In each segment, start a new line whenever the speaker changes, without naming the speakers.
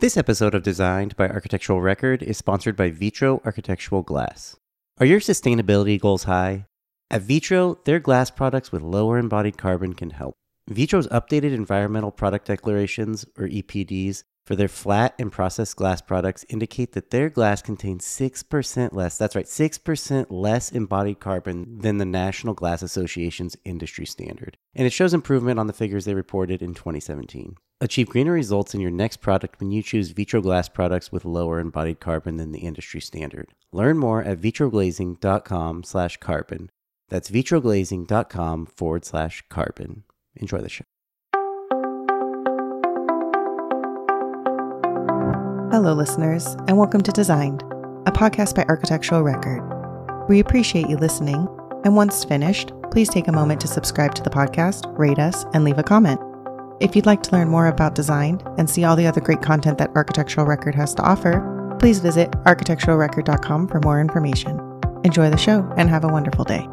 This episode of Designed by Architectural Record is sponsored by Vitro Architectural Glass. Are your sustainability goals high? At Vitro, their glass products with lower embodied carbon can help. Vitro's updated environmental product declarations, or EPDs, for their flat and processed glass products indicate that their glass contains 6% less, that's right, 6% less embodied carbon than the National Glass Association's industry standard. And it shows improvement on the figures they reported in 2017. Achieve greener results in your next product when you choose Vitro Glass products with lower embodied carbon than the industry standard. Learn more at vitroglazing.com slash carbon. That's vitroglazing.com forward slash carbon. Enjoy the show.
Hello, listeners, and welcome to Designed, a podcast by Architectural Record. We appreciate you listening, and once finished, please take a moment to subscribe to the podcast, rate us, and leave a comment. If you'd like to learn more about design and see all the other great content that Architectural Record has to offer, please visit architecturalrecord.com for more information. Enjoy the show and have a wonderful day.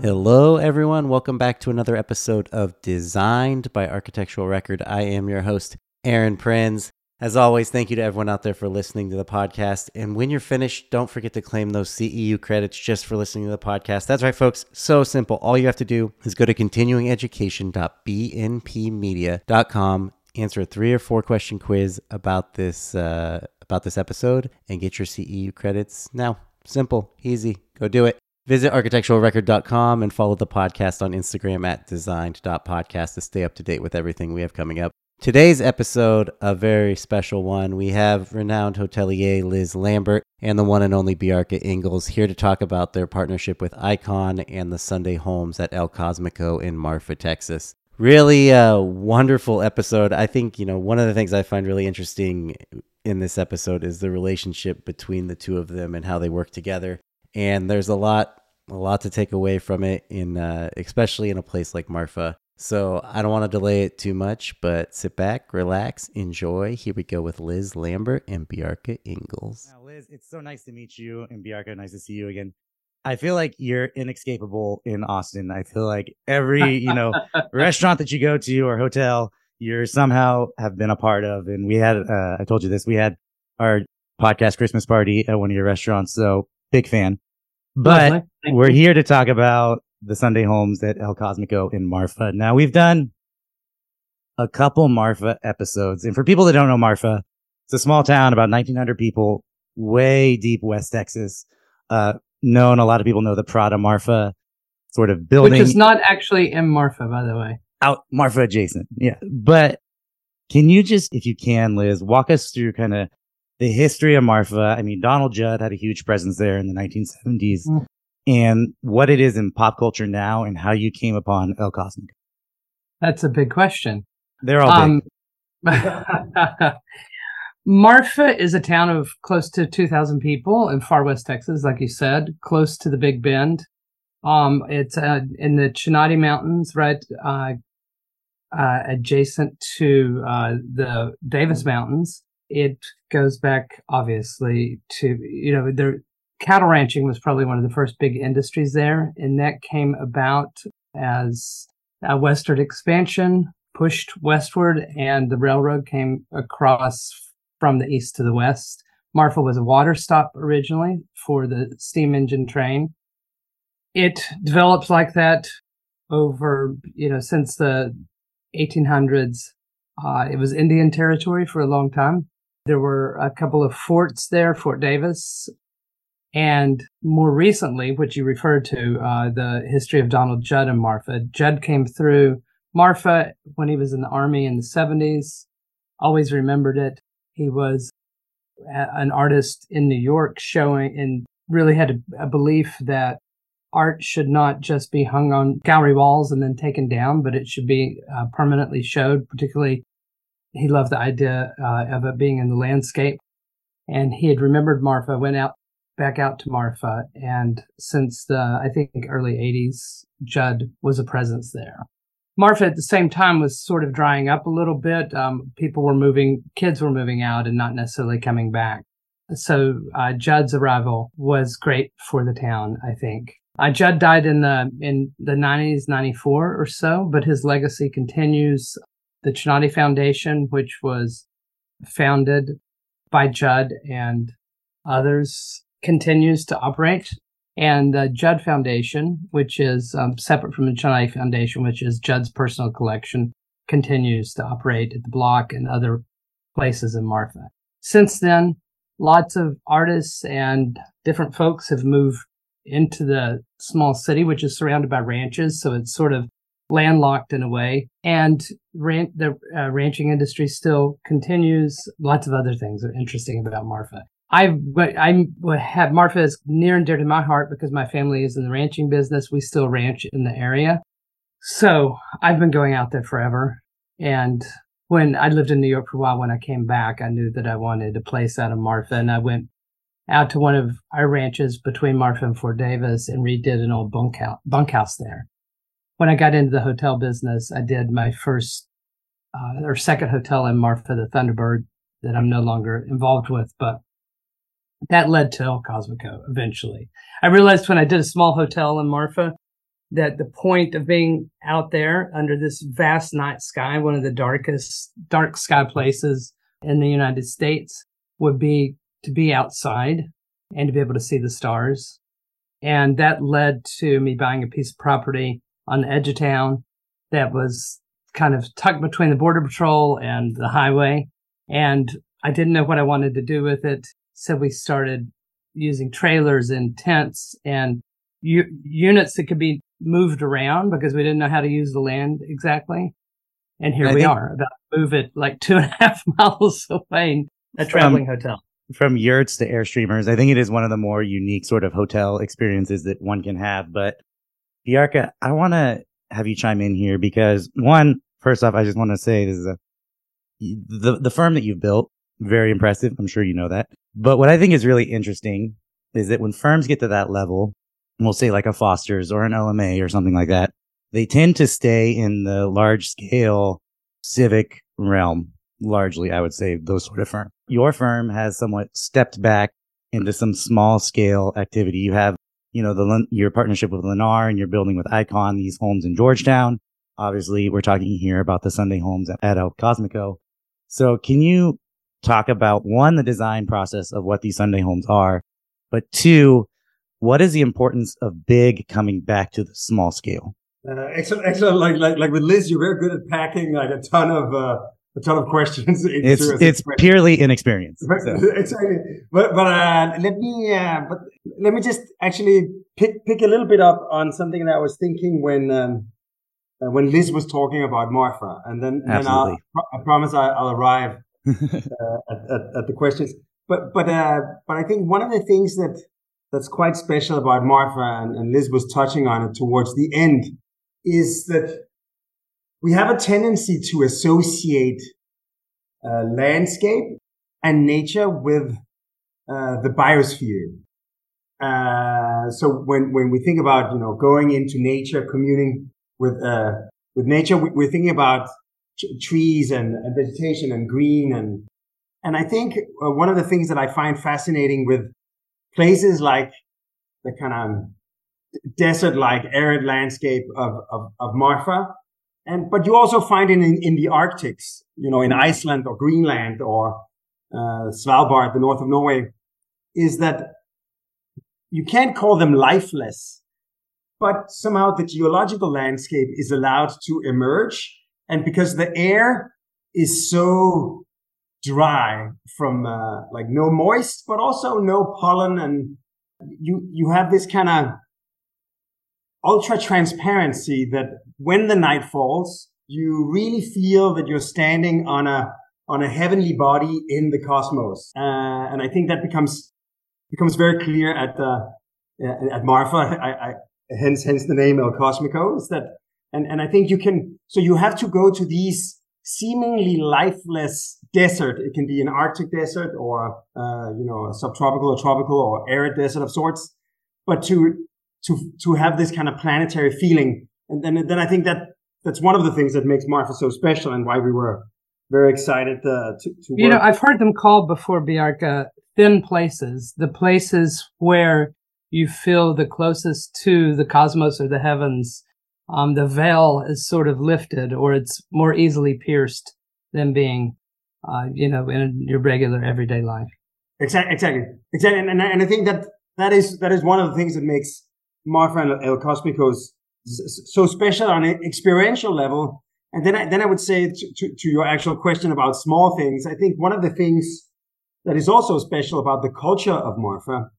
Hello, everyone. Welcome back to another episode of Designed by Architectural Record. I am your host, Aaron Prinz. As always, thank you to everyone out there for listening to the podcast. And when you're finished, don't forget to claim those CEU credits just for listening to the podcast. That's right, folks. So simple. All you have to do is go to continuingeducation.bnpmedia.com, answer a three or four question quiz about this uh, about this episode, and get your CEU credits now. Simple, easy. Go do it. Visit architecturalrecord.com and follow the podcast on Instagram at designed.podcast to stay up to date with everything we have coming up. Today's episode, a very special one. We have renowned hotelier Liz Lambert and the one and only Bjarke Ingels here to talk about their partnership with Icon and the Sunday Homes at El Cosmico in Marfa, Texas. Really a wonderful episode. I think, you know, one of the things I find really interesting in this episode is the relationship between the two of them and how they work together. And there's a lot a lot to take away from it in uh, especially in a place like Marfa. So I don't want to delay it too much, but sit back, relax, enjoy. Here we go with Liz Lambert and Bjarke Ingels.
Now, Liz, it's so nice to meet you, and Bjarke, nice to see you again. I feel like you're inescapable in Austin. I feel like every you know restaurant that you go to or hotel, you're somehow have been a part of. And we had, uh, I told you this, we had our podcast Christmas party at one of your restaurants. So big fan. But we're here to talk about the Sunday homes at El Cosmico in Marfa. Now we've done a couple Marfa episodes. And for people that don't know Marfa, it's a small town, about 1900 people, way deep West Texas. Uh, known, a lot of people know the Prada Marfa sort of building.
Which is not actually in Marfa, by the way.
Out Marfa adjacent. Yeah. But can you just, if you can, Liz, walk us through kind of the history of Marfa. I mean, Donald Judd had a huge presence there in the 1970s mm. And what it is in pop culture now and how you came upon El Cosmico.
That's a big question.
They're all um, big.
Marfa is a town of close to 2,000 people in far west Texas, like you said, close to the Big Bend. Um, it's uh, in the Chinati Mountains, right uh, uh, adjacent to uh, the Davis Mountains it goes back obviously to you know the cattle ranching was probably one of the first big industries there and that came about as a westward expansion pushed westward and the railroad came across from the east to the west. Marfa was a water stop originally for the steam engine train. It developed like that over you know since the 1800s uh, it was indian territory for a long time. There were a couple of forts there, Fort Davis, and more recently, which you referred to, uh, the history of Donald Judd and Marfa. Judd came through Marfa when he was in the army in the 70s. Always remembered it. He was a- an artist in New York showing and really had a, a belief that art should not just be hung on gallery walls and then taken down, but it should be uh, permanently showed, particularly he loved the idea uh, of it being in the landscape. And he had remembered Marfa, went out back out to Marfa. And since the, I think, early 80s, Judd was a presence there. Marfa at the same time was sort of drying up a little bit. Um, people were moving, kids were moving out and not necessarily coming back. So uh, Judd's arrival was great for the town, I think. Uh, Judd died in the in the 90s, 94 or so, but his legacy continues. The Chinati Foundation, which was founded by Judd and others, continues to operate. And the Judd Foundation, which is um, separate from the Chinati Foundation, which is Judd's personal collection, continues to operate at the block and other places in Marfa. Since then, lots of artists and different folks have moved into the small city, which is surrounded by ranches. So it's sort of landlocked in a way. And ran- the uh, ranching industry still continues. Lots of other things are interesting about Marfa. I I have Marfa is near and dear to my heart because my family is in the ranching business. We still ranch in the area, so I've been going out there forever. And when I lived in New York for a while, when I came back, I knew that I wanted a place out of Marfa, and I went out to one of our ranches between Marfa and Fort Davis and redid an old bunkhouse, bunkhouse there. When I got into the hotel business, I did my first uh, or second hotel in Marfa, the Thunderbird, that I'm no longer involved with, but that led to El Cosmico eventually. I realized when I did a small hotel in Marfa that the point of being out there under this vast night sky, one of the darkest dark sky places in the United States, would be to be outside and to be able to see the stars. And that led to me buying a piece of property on the edge of town that was kind of tucked between the border patrol and the highway. And I didn't know what I wanted to do with it. So we started using trailers and tents and u- units that could be moved around because we didn't know how to use the land exactly. And here I we are about to move it like two and a half miles away, a traveling from, hotel.
From yurts to airstreamers, I think it is one of the more unique sort of hotel experiences that one can have. But Bjarke, I want to have you chime in here because one, first off, I just want to say this is a, the, the firm that you've built, very impressive. I'm sure you know that. But what I think is really interesting is that when firms get to that level, we'll say like a Foster's or an OMA or something like that, they tend to stay in the large scale civic realm, largely, I would say, those sort of firms. Your firm has somewhat stepped back into some small scale activity. You have, you know, the your partnership with Lennar and you're building with Icon these homes in Georgetown. Obviously, we're talking here about the Sunday homes at El Cosmico. So can you talk about one, the design process of what these Sunday homes are, but two, what is the importance of big coming back to the small scale?
Uh, excellent, excellent. Like, like, like with Liz, you're very good at packing like a ton of, uh, a ton of questions.
it's it's purely inexperience.
So. exactly. But but uh, let me uh, but let me just actually pick pick a little bit up on something that I was thinking when um, uh, when Liz was talking about Marfa, and then then I'll, I promise I, will arrive at, at, at, the questions. But but uh, but I think one of the things that that's quite special about Marfa, and, and Liz was touching on it towards the end, is that we have a tendency to associate uh, landscape and nature with uh, the biosphere. Uh, so when when we think about you know going into nature, communing with uh, with nature, we, are thinking about trees and, and, vegetation and green and and I think uh, one of the things that I find fascinating with places like the kind of desert-like arid landscape of, of, of Marfa. And, but you also find it in, in the Arctics, you know, in Iceland or Greenland or uh, Svalbard, the north of Norway, is that you can't call them lifeless, but somehow the geological landscape is allowed to emerge. And because the air is so dry from uh, like no moist, but also no pollen, and you you have this kind of ultra transparency that when the night falls, you really feel that you're standing on a on a heavenly body in the cosmos, uh, and I think that becomes becomes very clear at the uh, at Marfa. I, I, hence hence the name El Cosmico is that, and and I think you can. So you have to go to these seemingly lifeless desert. It can be an Arctic desert or, uh, you know, a subtropical or tropical or arid desert of sorts. But to, to, to have this kind of planetary feeling. And then, then I think that that's one of the things that makes Marfa so special and why we were very excited uh, to, to
You know, I've heard them called before, Bjarke, thin places, the places where you feel the closest to the cosmos or the heavens, um, the veil is sort of lifted or it's more easily pierced than being, uh, you know, in your regular everyday life.
Exactly, exactly, exactly. And, and, and I think that that is that is one of the things that makes Marfa and El Cosmicos so special on an experiential level. And then I, then I would say to, to, to your actual question about small things, I think one of the things that is also special about the culture of Marfa,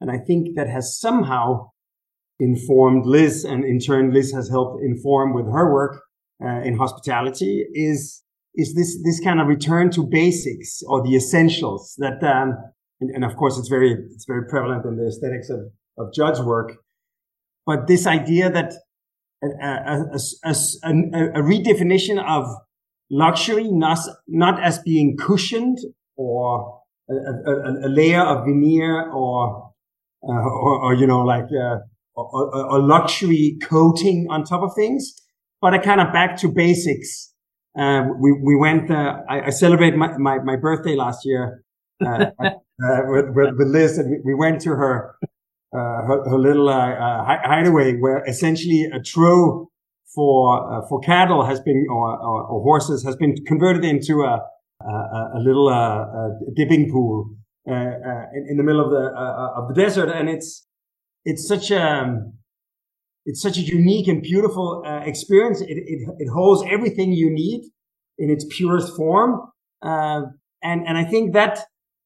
and I think that has somehow informed Liz, and in turn Liz has helped inform with her work uh, in hospitality, is is this this kind of return to basics or the essentials that, um, and, and, of course it's very it's very prevalent in the aesthetics of of Judd's work, but this idea that a, a, a, a redefinition of luxury not not as being cushioned or a, a, layer of veneer or, uh, or, or, you know, like uh, a, a, luxury coating on top of things, but a kind of back to basics. Uh, we, we went, uh, I, I celebrated my, my, my, birthday last year, uh, uh, with, with, Liz and we, we went to her, her, her, little, hideaway where essentially a trough for, for cattle has been, or, or, or horses has been converted into a, a, a little uh, dipping pool uh, uh, in, in, the middle of the of the desert, and it's it's such a it's such a unique and beautiful experience. It, it, it holds everything you need in its purest form, and and I think that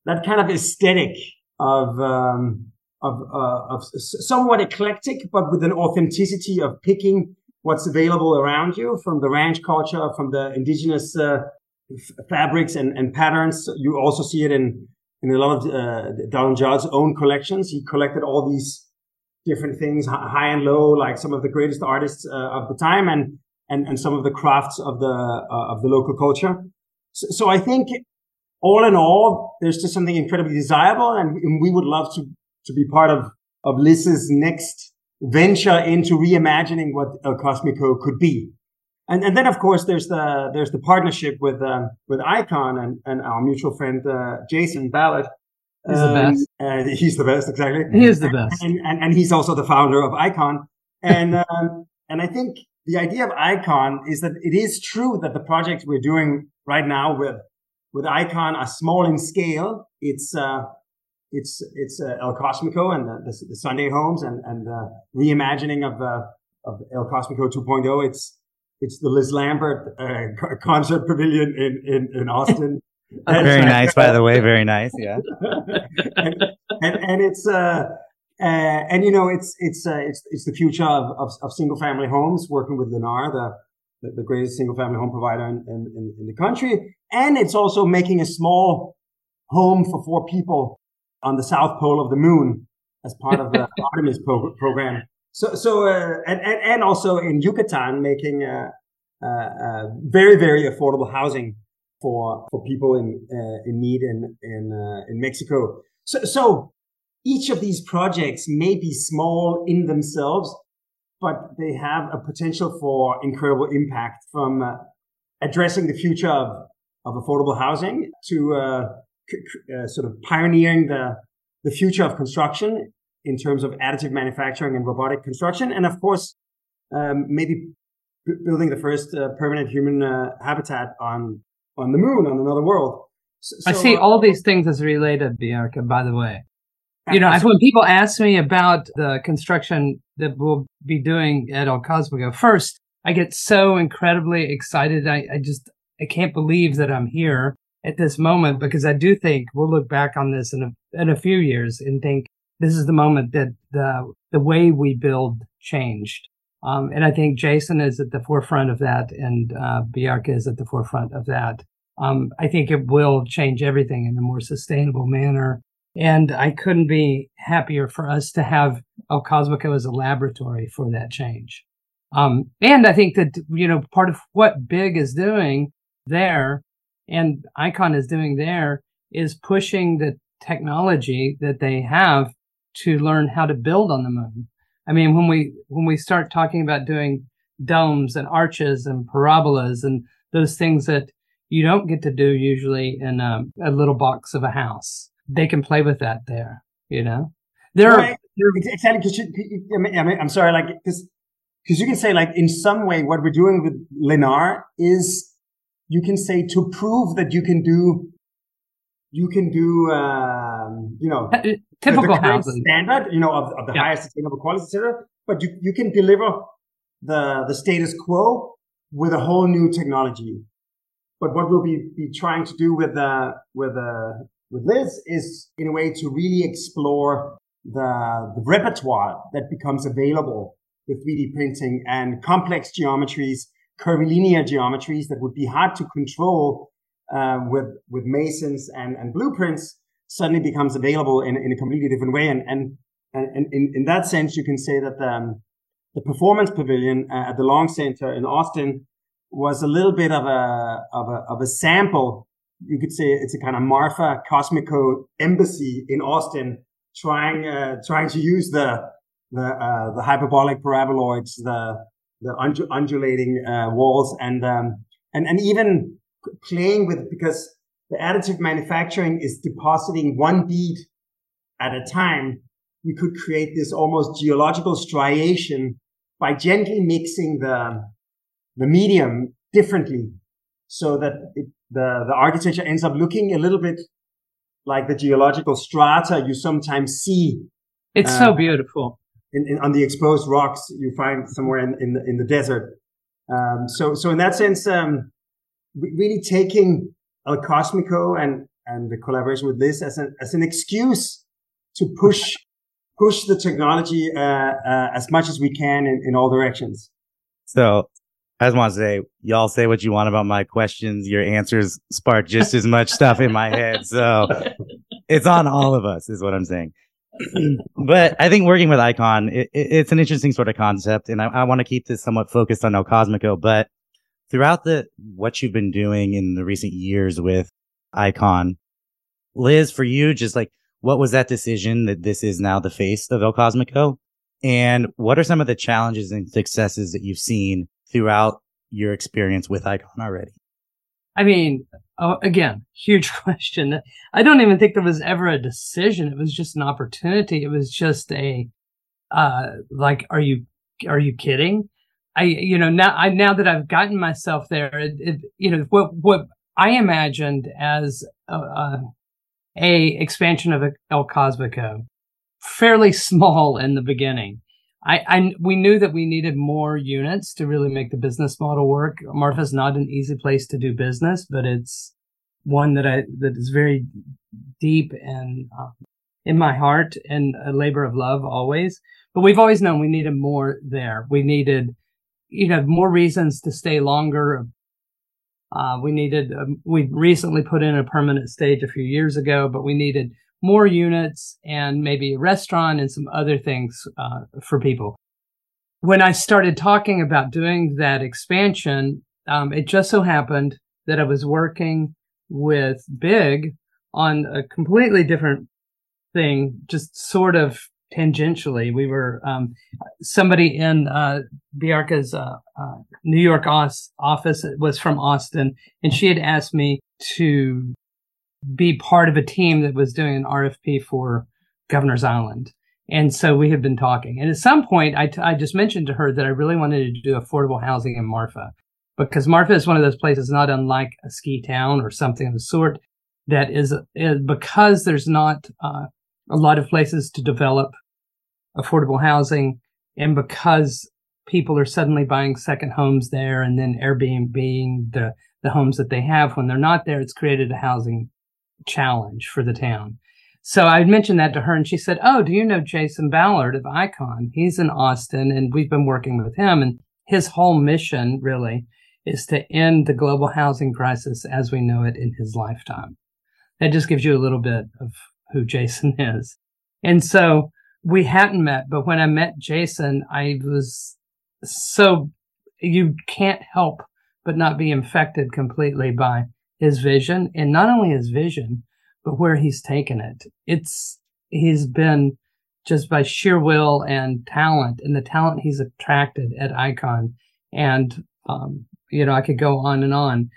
that kind of aesthetic of um, of, uh, of somewhat eclectic, but with an authenticity of picking what's available around you from the ranch culture, from the indigenous uh, fabrics and, and patterns. You also see it in, in a lot of uh, Judd's own collections. He collected all these different things, high and low, like some of the greatest artists uh, of the time and, and, and some of the crafts of the, uh, of the local culture. So, so, I think all in all, there's just something incredibly desirable and, and we would love to, to be part of, of Liz's next venture into reimagining what El Cosmico could be. And, and then of course there's the there's the partnership with um, with Icon and, and our mutual friend uh, Jason Ballard.
He's um, the best.
Uh, he's the best, exactly.
He is the best.
And, and, and he's also the founder of Icon. And um, and I think the idea of Icon is that it is true that the project we're doing right now with with Icon are small in scale. It's uh, it's it's uh, El Cosmico and the, the, the, Sunday homes and and the reimagining of uh, of El Cosmico 2.0. It's it's the Liz Lambert uh, concert pavilion in in, in Austin.
and, very nice, by the way. Very nice. Yeah.
and, and, and it's uh, uh, and you know it's it's uh, it's it's the future of, of, of single family homes. Working with Lennar, the the, the greatest single family home provider in, in, in the country, and it's also making a small home for four people on the south pole of the moon as part of the Artemis pro- program. So, so, uh, and, and, and also in Yucatan, making, uh, uh, uh very, very affordable housing for, for people in, uh, in need in, in, uh, in Mexico. So, so each of these projects may be small in themselves, but they have a potential for incredible impact from addressing the future of, of affordable housing to c- sort of pioneering the, the future of construction in terms of additive manufacturing and robotic construction. And of course, um, maybe building the first uh, permanent human uh, habitat on, on the moon, on another world.
So, I see uh, all these things as related, Bjarke, by the way. You know, when people ask me about the construction that we'll be doing at El Cosmico, first, I get so incredibly excited. I, I just, I can't believe that I'm here at this moment because I do think we'll look back on this in a, in a few years and think, this is the moment that the the way we build changed. Um, and I think Jason is at the forefront of that, and uh, is at the forefront of that. Um, I think it will change everything in a more sustainable manner. And I couldn't be happier for us to have El Cosmico as a laboratory for that change. Um, and I think that, you know, part of what Big is doing there and Icon is doing there is pushing the technology that they have to learn how to build on the moon. I mean, when we when we start talking about doing domes and arches and parabolas and those things that you don't get to do usually in a, a little box of a house, they can play with that there. You know, They're,
Right. exactly because I mean, I mean, I'm sorry, like because because you can say like in some way what we're doing with Lennar is you can say to prove that you can do you can do um, you know
uh,
the-
typical
the
housing.
standard, you know, of, of the
Yeah.
highest sustainable quality, etc. But you, you can deliver the the status quo with a whole new technology. But what we'll be, be trying to do with uh, with uh, with Liz is in a way to really explore the, the repertoire that becomes available with 3D printing and complex geometries, curvilinear geometries that would be hard to control um, with with masons and, and blueprints suddenly becomes available in, in a completely different way. And and and in, in that sense, you can say that um, the performance pavilion uh, at the Long Center in Austin was a little bit of a of a of a sample. You could say it's a kind of Marfa Cosmico embassy in Austin, trying uh, trying to use the the uh, the hyperbolic paraboloids, the the undulating uh, walls, and um, and and even playing with because the additive manufacturing is depositing one bead at a time. We could create this almost geological striation by gently mixing the the medium differently, so that it, the the architecture ends up looking a little bit like the geological strata you sometimes see
It's so
uh,
beautiful.
in, in, on the exposed rocks you find somewhere in, in, the, in the desert. Um, so, so in that sense, um, really taking El Cosmico and, and the collaboration with Liz as an, as an excuse to push, push the technology, uh, uh, as much as we can in, in all directions.
So I just want to say, y'all say what you want about my questions. Your answers spark just as much stuff in my head. So it's on all of us, is what I'm saying. but I think working with Icon, it- it's an interesting sort of concept, and I, I want to keep this somewhat focused on El Cosmico. But throughout the what you've been doing in the recent years with Icon, Liz, for you, just like what was that decision that this is now the face of El Cosmico? And what are some of the challenges and successes that you've seen throughout your experience with Icon already?
I mean, oh, again, huge question. I don't even think there was ever a decision. It was just an opportunity. It was just a, uh, like, are you, are you kidding? I, you know, now, I, now that I've gotten myself there, it, it, you know, what, what I imagined as a, a, a expansion of El Cosmico, fairly small in the beginning. I, I we knew that we needed more units to really make the business model work. Marfa's not an easy place to do business, but it's one that I that is very deep and uh, in my heart and a labor of love always. But we've always known we needed more there. We needed, you know, more reasons to stay longer. Uh, we needed. Um, we recently put in a permanent stage a few years ago, but we needed more units and maybe a restaurant and some other things uh, for people. When I started talking about doing that expansion, um, it just so happened that I was working with Big on a completely different thing, just sort of tangentially. We were um, somebody in uh, Bjarke's uh, uh, New York office was from Austin, and she had asked me to be part of a team that was doing an RFP for Governor's Island. And so we had been talking. And at some point, I, t- I just mentioned to her that I really wanted to do affordable housing in Marfa because Marfa is one of those places not unlike a ski town or something of the sort that is, is because there's not uh, a lot of places to develop affordable housing and because people are suddenly buying second homes there and then Airbnb the, the homes that they have when they're not there, it's created a housing challenge for the town. So I mentioned that to her and she said, Oh, do you know Jason Ballard of Icon? He's in Austin and we've been working with him and his whole mission really is to end the global housing crisis as we know it in his lifetime. That just gives you a little bit of who Jason is. And so we hadn't met, but when I met Jason, I was so you can't help but not be infected completely by his vision and not only his vision, but where he's taken it. It's, he's been just by sheer will and talent and the talent he's attracted at Icon. And, um, you know, I could go on and on.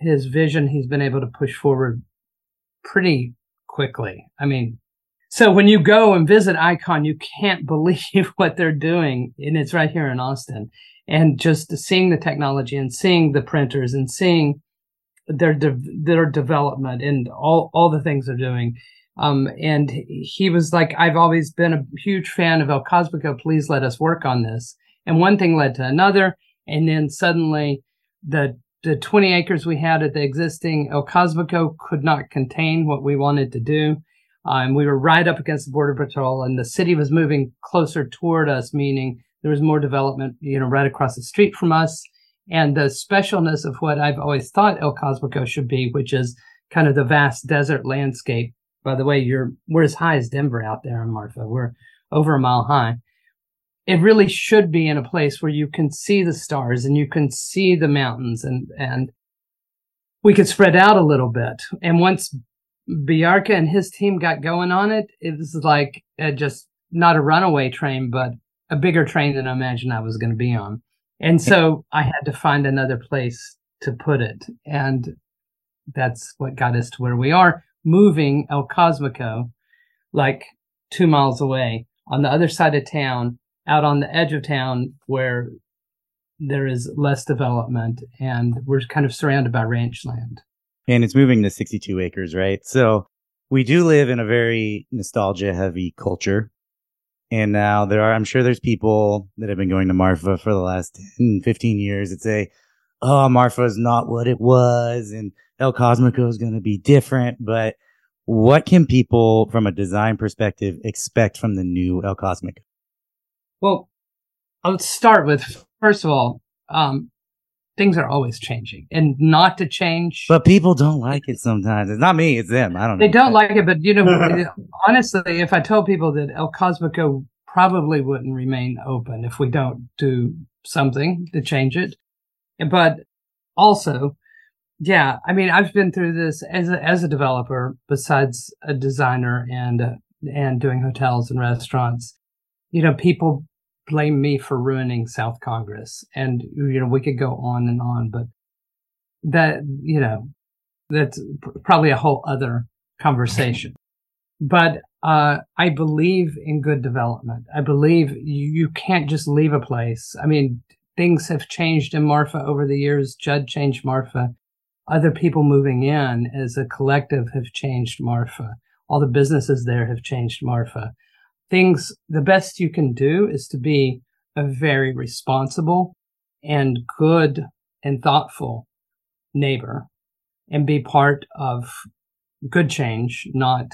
His vision, he's been able to push forward pretty quickly. I mean, So when you go and visit Icon, you can't believe what they're doing. And it's right here in Austin. And just seeing the technology and seeing the printers and seeing their, de- their development and all, all the things they're doing. Um, and he was like, I've always been a huge fan of El Cosmico. Please let us work on this. And one thing led to another. And then suddenly the the 20 acres we had at the existing El Cosmico could not contain what we wanted to do. And we were right up against the border patrol and the city was moving closer toward us, meaning there was more development, you know, right across the street from us. And the specialness of what I've always thought El Cosmico should be, which is kind of the vast desert landscape. By the way, you're, we're as high as Denver out there in Marfa. We're over a mile high it really should be in a place where you can see the stars and you can see the mountains and and we could spread out a little bit. And once Bjarke and his team got going on it, it was like uh, just not a runaway train, but a bigger train than I imagined I was going to be on. And so I had to find another place to put it. And that's what got us to where we are, moving El Cosmico like two miles away on the other side of town out on the edge of town where there is less development and we're kind of surrounded by ranch land.
And it's moving to 62 acres, right? So we do live in a very nostalgia heavy culture. And now there are, I'm sure there's people that have been going to Marfa for the last 10, 15 years that say, oh, Marfa is not what it was and El Cosmico is going to be different. But what can people from a design perspective expect from the new El Cosmico?
Well, I'll start with first of all, um, things are always changing, and not to change.
But people don't like it sometimes. It's not me; it's them. I don't.
They
know.
don't like it, but you know, honestly, if I told people that El Cosmico probably wouldn't remain open if we don't do something to change it, but also, yeah, I mean, I've been through this as a, as a developer, besides a designer and uh, and doing hotels and restaurants. You know, people blame me for ruining South Congress. And, you know, we could go on and on, but that, you know, that's probably a whole other conversation. But, uh, I believe in good development. I believe you, you can't just leave a place. I mean, things have changed in Marfa over the years. Judd changed Marfa. Other people moving in as a collective have changed Marfa. All the businesses there have changed Marfa things, the best you can do is to be a very responsible and good and thoughtful neighbor and be part of good change, not,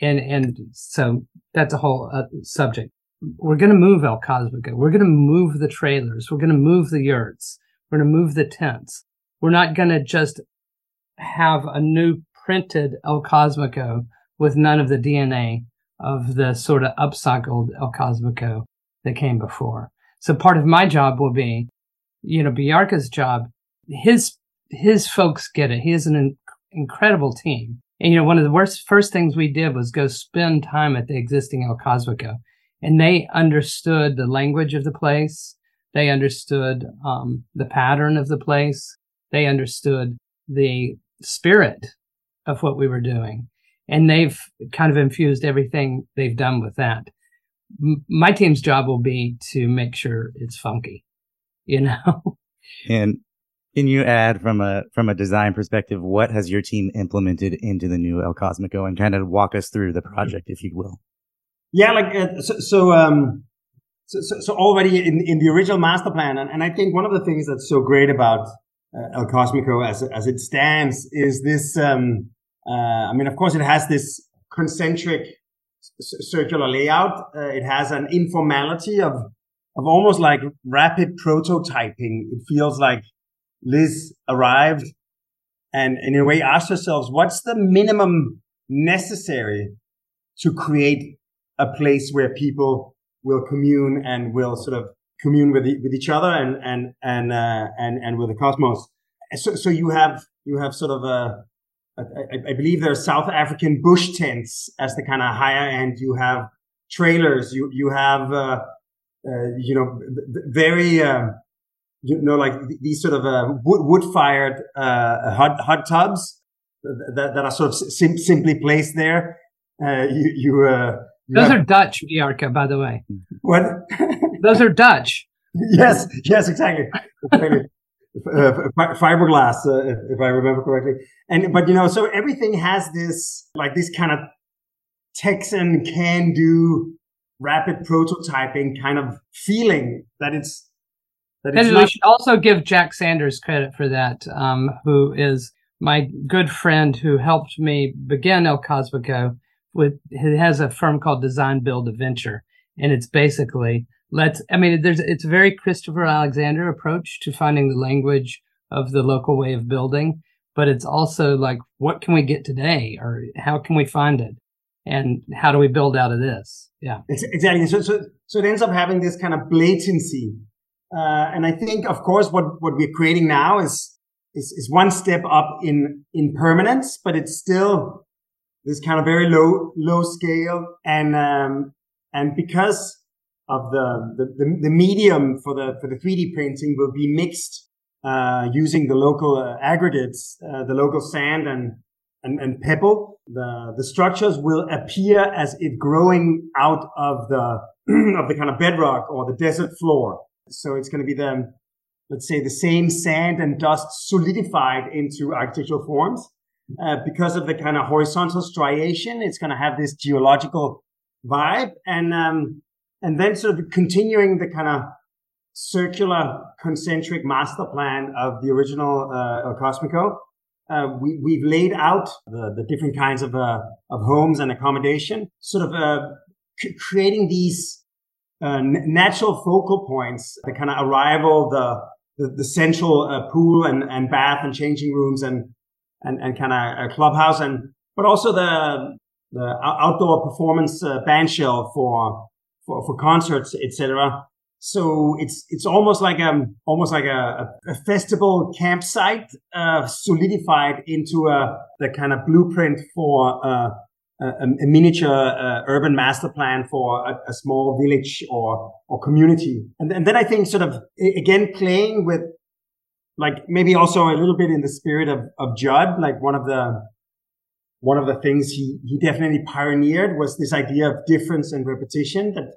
and, and so that's a whole uh, subject. We're going to move El Cosmico. We're going to move the trailers. We're going to move the yurts. We're going to move the tents. We're not going to just have a new printed El Cosmico with none of the DNA of the sort of upcycled El Cosmico that came before. So part of my job will be, you know, Bjarke's job. His his folks get it. He has an in- incredible team. And you know, one of the worst first things we did was go spend time at the existing El Cosmico, and they understood the language of the place. They understood um, the pattern of the place. They understood the spirit of what we were doing and they've kind of infused everything they've done with that. M- my team's job will be to make sure it's funky, you know.
and can you add from a from a design perspective, what has your team implemented into the new El Cosmico, and kind of walk us through the project, if you will?
Yeah, like uh, so. so um, so, so, so, already in, in the original master plan, and, and I think one of the things that's so great about uh, El Cosmico as as it stands is this um, uh, I mean, of course, it has this concentric circular layout. Uh, it has an informality of of almost like rapid prototyping. It feels like Liz arrived and in a way asked ourselves, what's the minimum necessary to create a place where people will commune and will sort of commune with, the, with each other and, and, and, uh, and, and with the cosmos. So, so you have, you have sort of a, I, I, believe there are South African bush tents as the kind of higher end. You have trailers. You you have uh, uh, you know very um, you know like these sort of uh, wood wood fired uh, hot hot tubs that, that are sort of sim- simply placed there. uh, you you, uh, you
Those
have-
are Dutch, Bjarke, by the way.
what?
Those are Dutch.
yes, yes, exactly. Exactly. Uh, fiberglass, uh, if, if I remember correctly. And but you know, so everything has this like this kind of Texan can do rapid prototyping kind of feeling that it's that it's
And we should also give Jack Sanders credit for that, um, who is my good friend who helped me begin El Cosmico. With he has a firm called Design Build Adventure, and it's basically let's. I mean, there's it's a very Christopher Alexander approach to finding the language of the local way of building, but it's also like what can we get today, or how can we find it, and how do we build out of this? Yeah.
Ex- Exactly. So, so, so it ends up having this kind of blatancy. Uh, and I think, of course, what, what we're creating now is, is, is one step up in, in permanence, but it's still this kind of very low, low scale. And, um, and because of the, the, the, the medium for the, for the 3D printing will be mixed, uh, using the local uh, aggregates, uh, the local sand and, and, and pebble, the, the structures will appear as if growing out of the, of the kind of bedrock or the desert floor. So it's going to be the, let's say the same sand and dust solidified into architectural forms. Uh, because of the kind of horizontal striation, it's going to have this geological vibe and, um, and then sort of continuing the kind of circular concentric master plan of the original, uh, El Cosmico uh, we, we've laid out the, the different kinds of, uh, of homes and accommodation, sort of uh, c- creating these uh, n- natural focal points, the kind of arrival, the, the, the central uh, pool and, and bath and changing rooms and, and, and kind of a clubhouse and, but also the, the outdoor performance uh, band shell for, for, for concerts, etc. So it's it's almost like um almost like a, a festival campsite uh, solidified into a the kind of blueprint for uh, a, a miniature uh, urban master plan for a, a, small village or or community. And, and then I think sort of again playing with like maybe also a little bit in the spirit of of Judd, like one of the one of the things he he definitely pioneered was this idea of difference and repetition that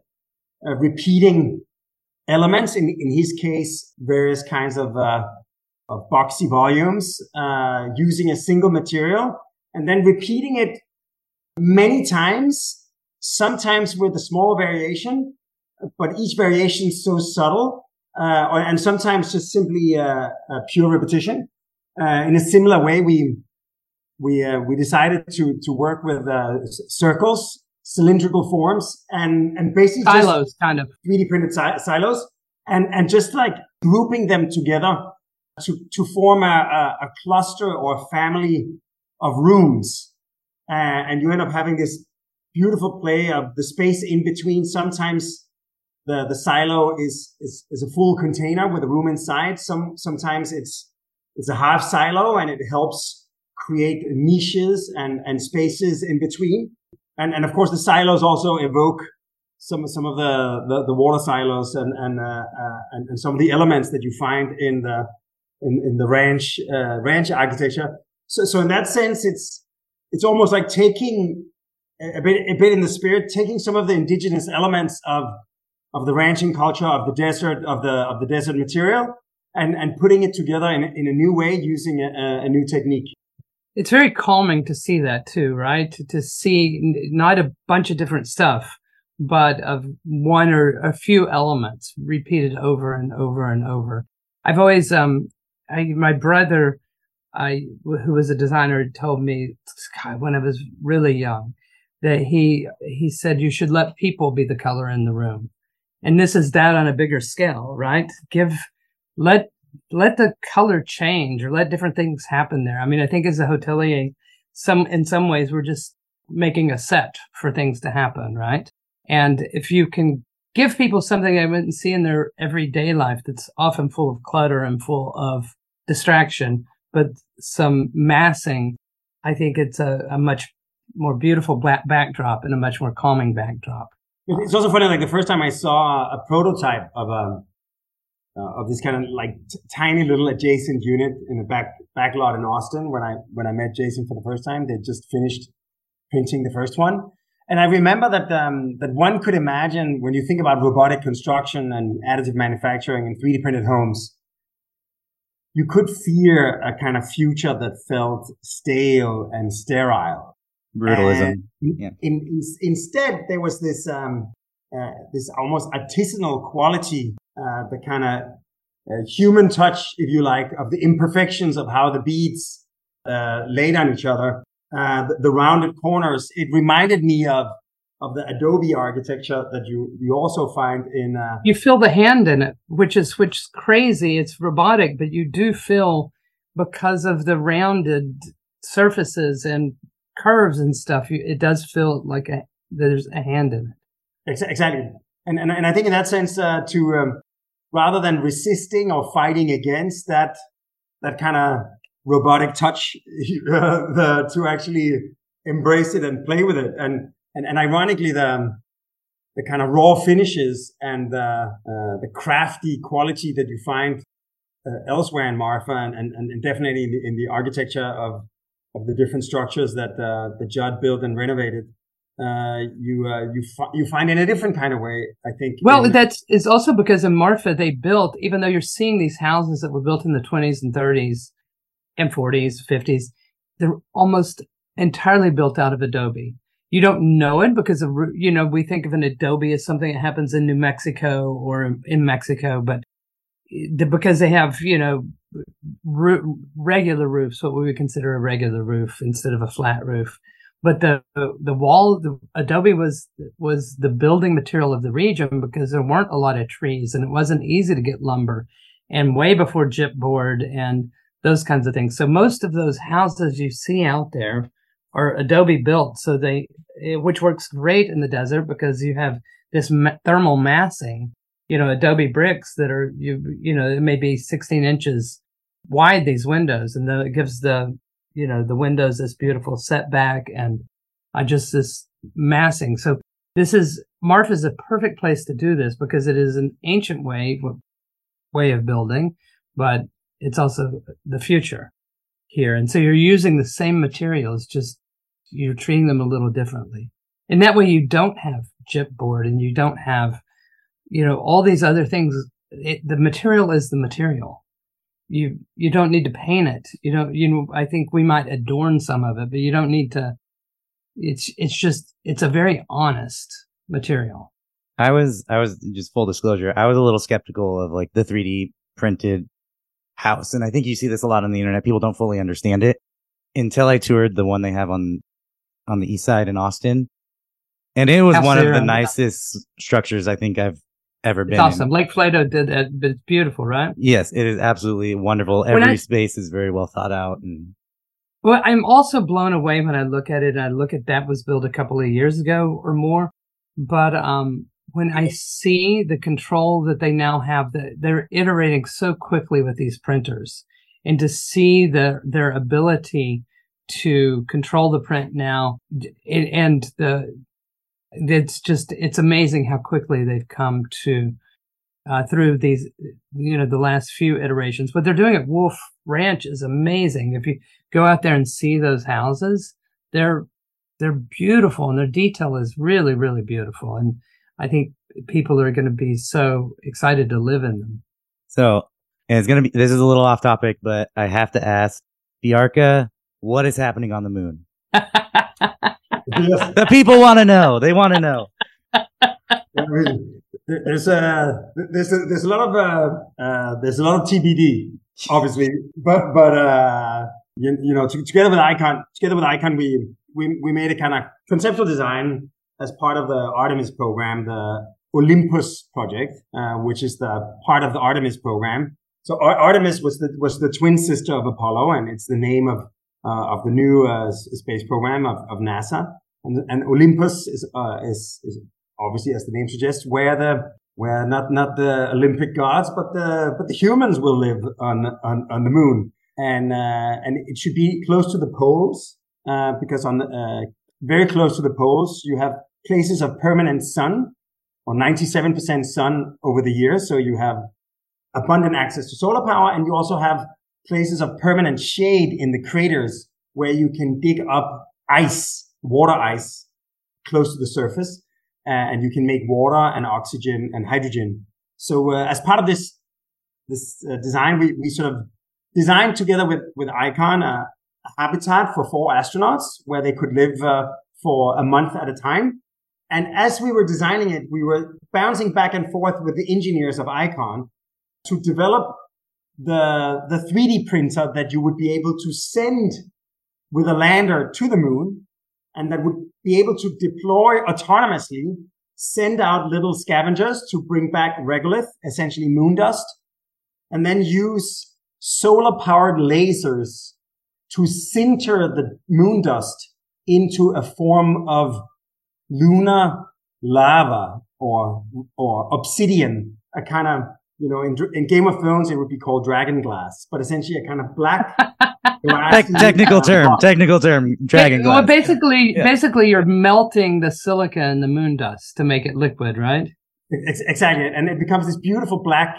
uh, repeating elements in in his case various kinds of uh, of boxy volumes uh, using a single material and then repeating it many times sometimes with a small variation but each variation is so subtle uh, or, and sometimes just simply uh, pure repetition. Uh, in a similar way we we uh, we decided to to work with circles cylindrical forms and and basically
silos kind of.
3D printed si- silos and and just like grouping them together to to form a, a, a cluster or a family of rooms. Uh, and you end up having this beautiful play of the space in between. Sometimes the the silo is is, is a full container with a room inside. Some sometimes it's it's a half silo and it helps create niches and and spaces in between and and of course the silos also evoke some some of the the, the water silos and and, uh, uh, and, and some of the elements that you find in the in, in the ranch uh, ranch architecture. So so in that sense, it's it's almost like taking a bit a bit in the spirit, taking some of the indigenous elements of of the ranching culture of the desert of the of the desert material and and putting it together in in a new way using a, a new technique
it's very calming to see that too, right? To, to see not a bunch of different stuff, but of one or a few elements repeated over and over and over. I've always, um, I, my brother, I, who was a designer, told me when I was really young that he, he said you should let people be the color in the room. And this is that on a bigger scale, right? Give, let let the color change or let different things happen there. I mean, I think as a hotelier, some in some ways we're just making a set for things to happen, right? And if you can give people something they wouldn't see in their everyday life that's often full of clutter and full of distraction, but some massing, I think it's a, a much more beautiful backdrop and a much more calming backdrop.
It's also funny, like the first time I saw a prototype of a uh, of this kind of like t- tiny little adjacent unit in a back back lot in Austin when I when I met Jason for the first time. They just finished printing the first one. And I remember that um, that one could imagine when you think about robotic construction and additive manufacturing and 3D printed homes, you could fear a kind of future that felt stale and sterile.
Brutalism.
And
Yeah.
in, in, instead, there was this um, uh, this almost artisanal quality, uh, the kind of uh, human touch, if you like, of the imperfections of how the beads uh, laid on each other, uh, the, the rounded corners. It reminded me of of the Adobe architecture that you you also find in.
You feel the hand in it, which is which is crazy. It's robotic, but you do feel because of the rounded surfaces and curves and stuff. You, it does feel like a, there's a hand in it.
Ex- Exactly. And, and, and I think in that sense, uh, to, um, rather than resisting or fighting against that, that kind of robotic touch, uh, the, to actually embrace it and play with it. And, and, and ironically, the, um, the kind of raw finishes and the, uh, the crafty quality that you find uh, elsewhere in Marfa and, and, and definitely in the, in the architecture of, of the different structures that, uh, that Judd built and renovated uh, you uh, you fi- you find in a different kind of way. I think.
Well,
in-
that's it's also because in Marfa they built, even though you're seeing these houses that were built in the 20s and 30s and 40s, 50s, they're almost entirely built out of Adobe. You don't know it because of you know we think of an Adobe as something that happens in New Mexico or in Mexico, but because they have you know regular roofs, what we would consider a regular roof instead of a flat roof but the the wall the adobe was was the building material of the region because there weren't a lot of trees and it wasn't easy to get lumber and way before gypboard and those kinds of things. So most of those houses you see out there are adobe built. So they which works great in the desert because you have this thermal massing you know adobe bricks that are you you know it may be 16 inches wide these windows and then it gives the you know the windows this beautiful setback and I just this massing. So this is Marfa is a perfect place to do this because it is an ancient way way of building, but it's also the future here. And so you're using the same materials, just you're treating them a little differently. And that way you don't have chipboard and you don't have, you know, all these other things. It, the material is the material you you don't need to paint it you don't you know i think we might adorn some of it but you don't need to it's it's just it's a very honest material
I was, I was just full disclosure. I was a little skeptical of like the 3D printed house. And I think you see this a lot on the internet. People don't fully understand it until I toured the one they have on, on the east side in Austin. And it was
House
one of the nicest structures I think I've ever been
awesome
in.
lake Flato did that but it's beautiful right
Yes, it is absolutely wonderful.
When
Every
I-
space is very well thought out and
well i'm also blown away when i look at it i look at that was built a couple of years ago or more but um when i see the control that they now have that they're iterating so quickly with these printers and to see the their ability to control the print now and, and the it's just it's amazing how quickly they've come to uh, through these you know the last few iterations. What they're doing at wolf ranch is amazing. If you go out there and see those houses they're they're beautiful and their detail is really really beautiful. And i think people are going to be so excited to live in them.
So, and it's going to be, this is a little off topic, but I have to ask Bjarke, what is happening on the moon? The people want to know. They want to know.
I mean, there's a there's a, there's a lot of uh, uh, there's a lot of TBD, obviously, but but uh, you, you know, to, together with Icon, together with Icon, we we we made a kind of conceptual design as part of the Artemis program, the Olympus project, uh, which is the part of the Artemis program. So Ar- Artemis was the was the twin sister of Apollo, and it's the name of uh, of the new uh, space program of, of NASA. And, and Olympus is, uh, is is obviously, as the name suggests, where the where not not the Olympic gods, but the but the humans will live on on, on the moon, and uh, and it should be close to the poles uh, because on the, uh, very close to the poles you have places of permanent sun or 97% sun over the year, so you have abundant access to solar power, and you also have places of permanent shade in the craters where you can dig up ice water ice close to the surface, uh, and you can make water and oxygen and hydrogen. So uh, as part of this this uh, design, we, we sort of designed together with with Icon a, a habitat for four astronauts where they could live uh, for a month at a time. And as we were designing it, we were bouncing back and forth with the engineers of Icon to develop the, the 3D printer that you would be able to send with a lander to the moon and that would be able to deploy autonomously, send out little scavengers to bring back regolith, essentially moon dust, and then use solar powered lasers to sinter the moon dust into a form of lunar lava or, or obsidian, a kind of, you know, in, in Game of Thrones, it would be called dragon glass, but essentially a kind of black
Te- technical term, technical term, dragon glass.
Well, basically,
Yeah.
basically, you're melting the silica and the moon dust to make it liquid, right?
Ex- Exactly. And it becomes this beautiful black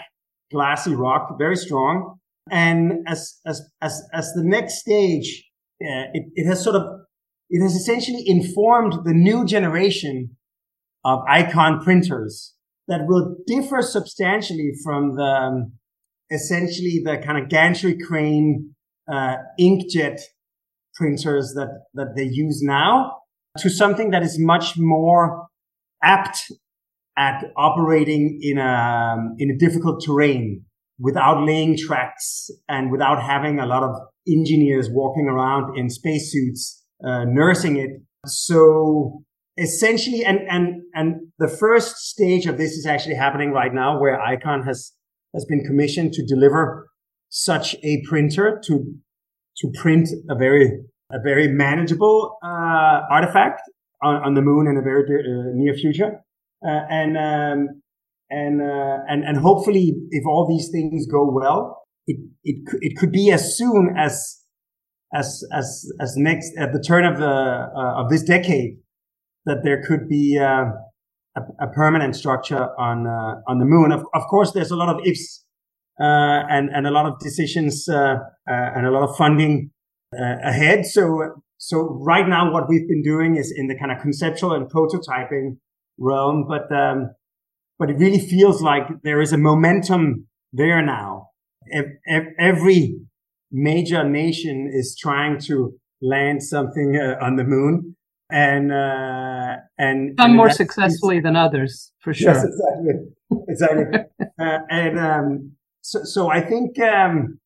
glassy rock, very strong. And as, as, as, as the next stage, uh, it, it has sort of, it has essentially informed the new generation of icon printers that will differ substantially from the, um, essentially the kind of gantry crane, uh, inkjet printers that, that they use now to something that is much more apt at operating in a in a difficult terrain without laying tracks and without having a lot of engineers walking around in spacesuits uh, nursing it. So essentially, and and and the first stage of this is actually happening right now, where Icon has has been commissioned to deliver such a printer to to print a very a very manageable uh, artifact on, on the moon in a very uh, near future. Uh, and um, and uh, and and hopefully, if all these things go well, it it it could be as soon as as as as next at the turn of the uh, of this decade that there could be uh, a, a permanent structure on uh, on the moon. Of of course, there's a lot of ifs uh, and and a lot of decisions uh, and a lot of funding ahead. So so right now, what we've been doing is in the kind of conceptual and prototyping realm, but um, but it really feels like there is a momentum there now. Ev- ev- every major nation is trying to land something uh, on the moon, and uh, and
Some
and
more successfully than others, for sure.
Yes, exactly, exactly. uh, and um, so, so I think um,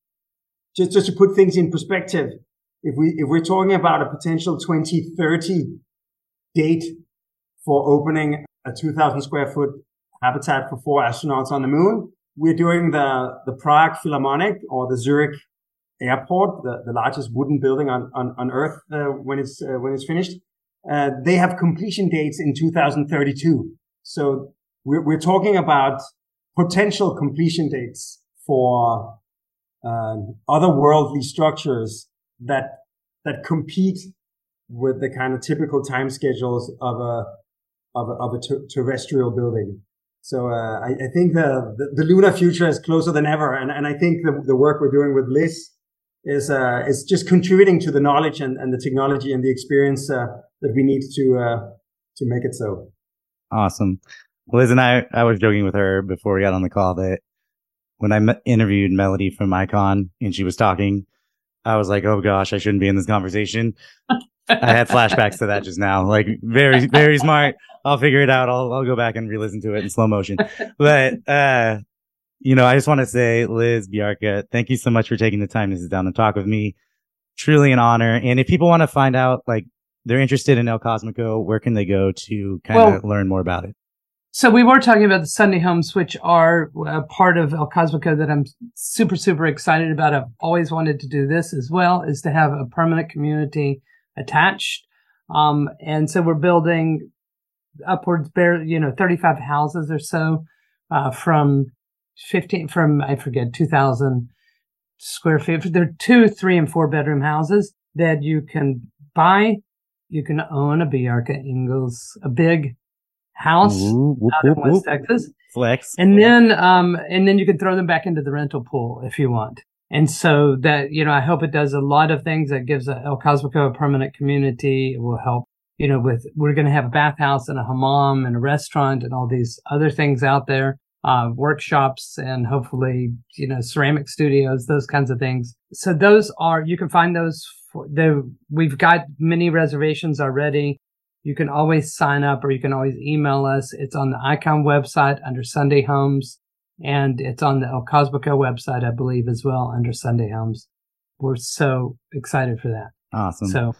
just just to put things in perspective, if we if we're talking about a potential 2030 date for opening a 2,000 square foot habitat for four astronauts on the moon, we're doing the the Prague Philharmonic or the Zurich Airport, the, the largest wooden building on on, on Earth uh, when it's uh, when it's finished. Uh, they have completion dates in 2032. So we're, we're talking about potential completion dates for uh, otherworldly structures that that compete with the kind of typical time schedules of a of a, of a ter- terrestrial building. So uh, I, I think the, the the lunar future is closer than ever, and and I think the the work we're doing with Liz is uh, is just contributing to the knowledge and, and the technology and the experience uh, that we need to uh, to make it so.
Awesome. Liz and I, I was joking with her before we got on the call that when I interviewed Melody from Icon and she was talking, I was like, oh gosh, I shouldn't be in this conversation. I had flashbacks to that just now. Like very, very smart. I'll figure it out. I'll, I'll go back and re-listen to it in slow motion. But, uh, you know, I just want to say, Liz, Bjarke, thank you so much for taking the time to sit down and talk with me. Truly an honor. And if people want to find out, like, they're interested in El Cosmico, where can they go to kind of learn more about it?
So we were talking about the Sunday homes, which are a part of El Cosmico that I'm super, super excited about. I've always wanted to do this as well, is to have a permanent community attached. Um, and so we're building upwards, bare, you know, 35 houses or so, uh, from 15, from, I forget, 2000 square feet. There are two, three and four bedroom houses that you can buy. You can own a Bjarke Ingels, a big house
Ooh, whoop,
out in West
whoop.
Texas.
Flex.
And then, um, and then you can throw them back into the rental pool if you want. And so that, you know, I hope it does a lot of things that gives El Cosmico a permanent community. It will help, you know, with we're going to have a bathhouse and a hammam and a restaurant and all these other things out there, uh, workshops and hopefully, you know, ceramic studios, those kinds of things. So those are, you can find those. For, the, we've got many reservations already. You can always sign up or you can always email us. It's on the Icon website under Sunday Homes and it's on the El Cosmico website, I believe, as well under Sunday Homes. We're so excited for that.
Awesome.
So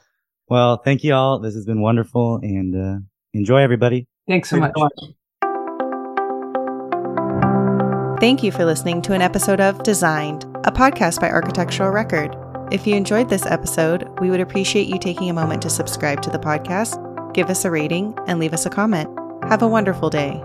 well, thank you all. This has been wonderful and uh, enjoy everybody.
thanks so much.
Thank you for listening to an episode of Designed, a podcast by Architectural Record. If you enjoyed this episode, we would appreciate you taking a moment to subscribe to the podcast, give us a rating, and leave us a comment. Have a wonderful day.